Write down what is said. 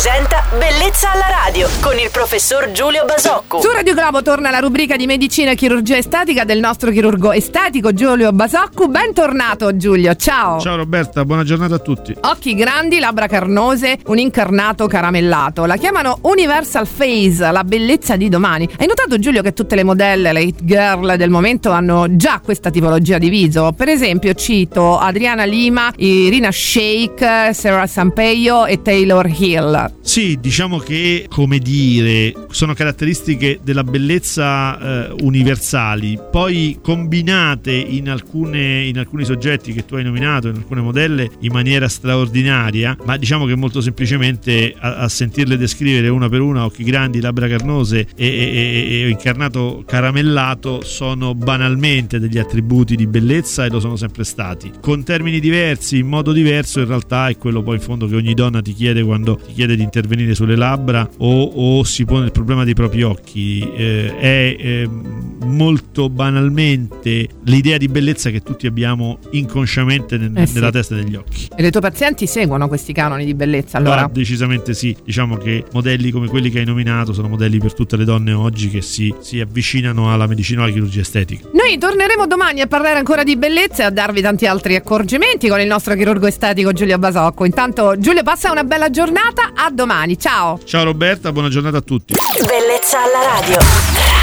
presenta Bellezza alla radio con il professor Giulio Basocco. Su Radio Globo torna la rubrica di medicina e chirurgia estetica del nostro chirurgo estetico Giulio Basocco. Bentornato Giulio, ciao. Ciao Roberta, buona giornata a tutti. Occhi grandi, labbra carnose, un incarnato caramellato. La chiamano Universal Face, la bellezza di domani. Hai notato Giulio che tutte le modelle, le hit girl del momento hanno già questa tipologia di viso? Per esempio cito Adriana Lima, Irina Shake, Sarah Sampeio e Taylor Hill. Sì, diciamo che, come dire, sono caratteristiche della bellezza eh, universali, poi combinate in, alcune, in alcuni soggetti che tu hai nominato, in alcune modelle, in maniera straordinaria, ma diciamo che molto semplicemente a, a sentirle descrivere una per una, occhi grandi, labbra carnose e, e, e incarnato caramellato, sono banalmente degli attributi di bellezza e lo sono sempre stati. Con termini diversi, in modo diverso, in realtà è quello poi in fondo che ogni donna ti chiede quando ti chiede di intervenire sulle labbra o, o si pone il problema dei propri occhi. Eh, è eh, molto banalmente l'idea di bellezza che tutti abbiamo inconsciamente nel, eh sì. nella testa degli occhi. E le tue pazienti seguono questi canoni di bellezza allora? Ah, decisamente sì. Diciamo che modelli come quelli che hai nominato sono modelli per tutte le donne oggi che si, si avvicinano alla medicina o alla chirurgia estetica. Noi torneremo domani a parlare ancora di bellezza e a darvi tanti altri accorgimenti con il nostro chirurgo estetico Giulio Basocco. Intanto Giulio passa una bella giornata, a domani, ciao! Ciao Roberta, buona giornata a tutti. Bellezza alla radio.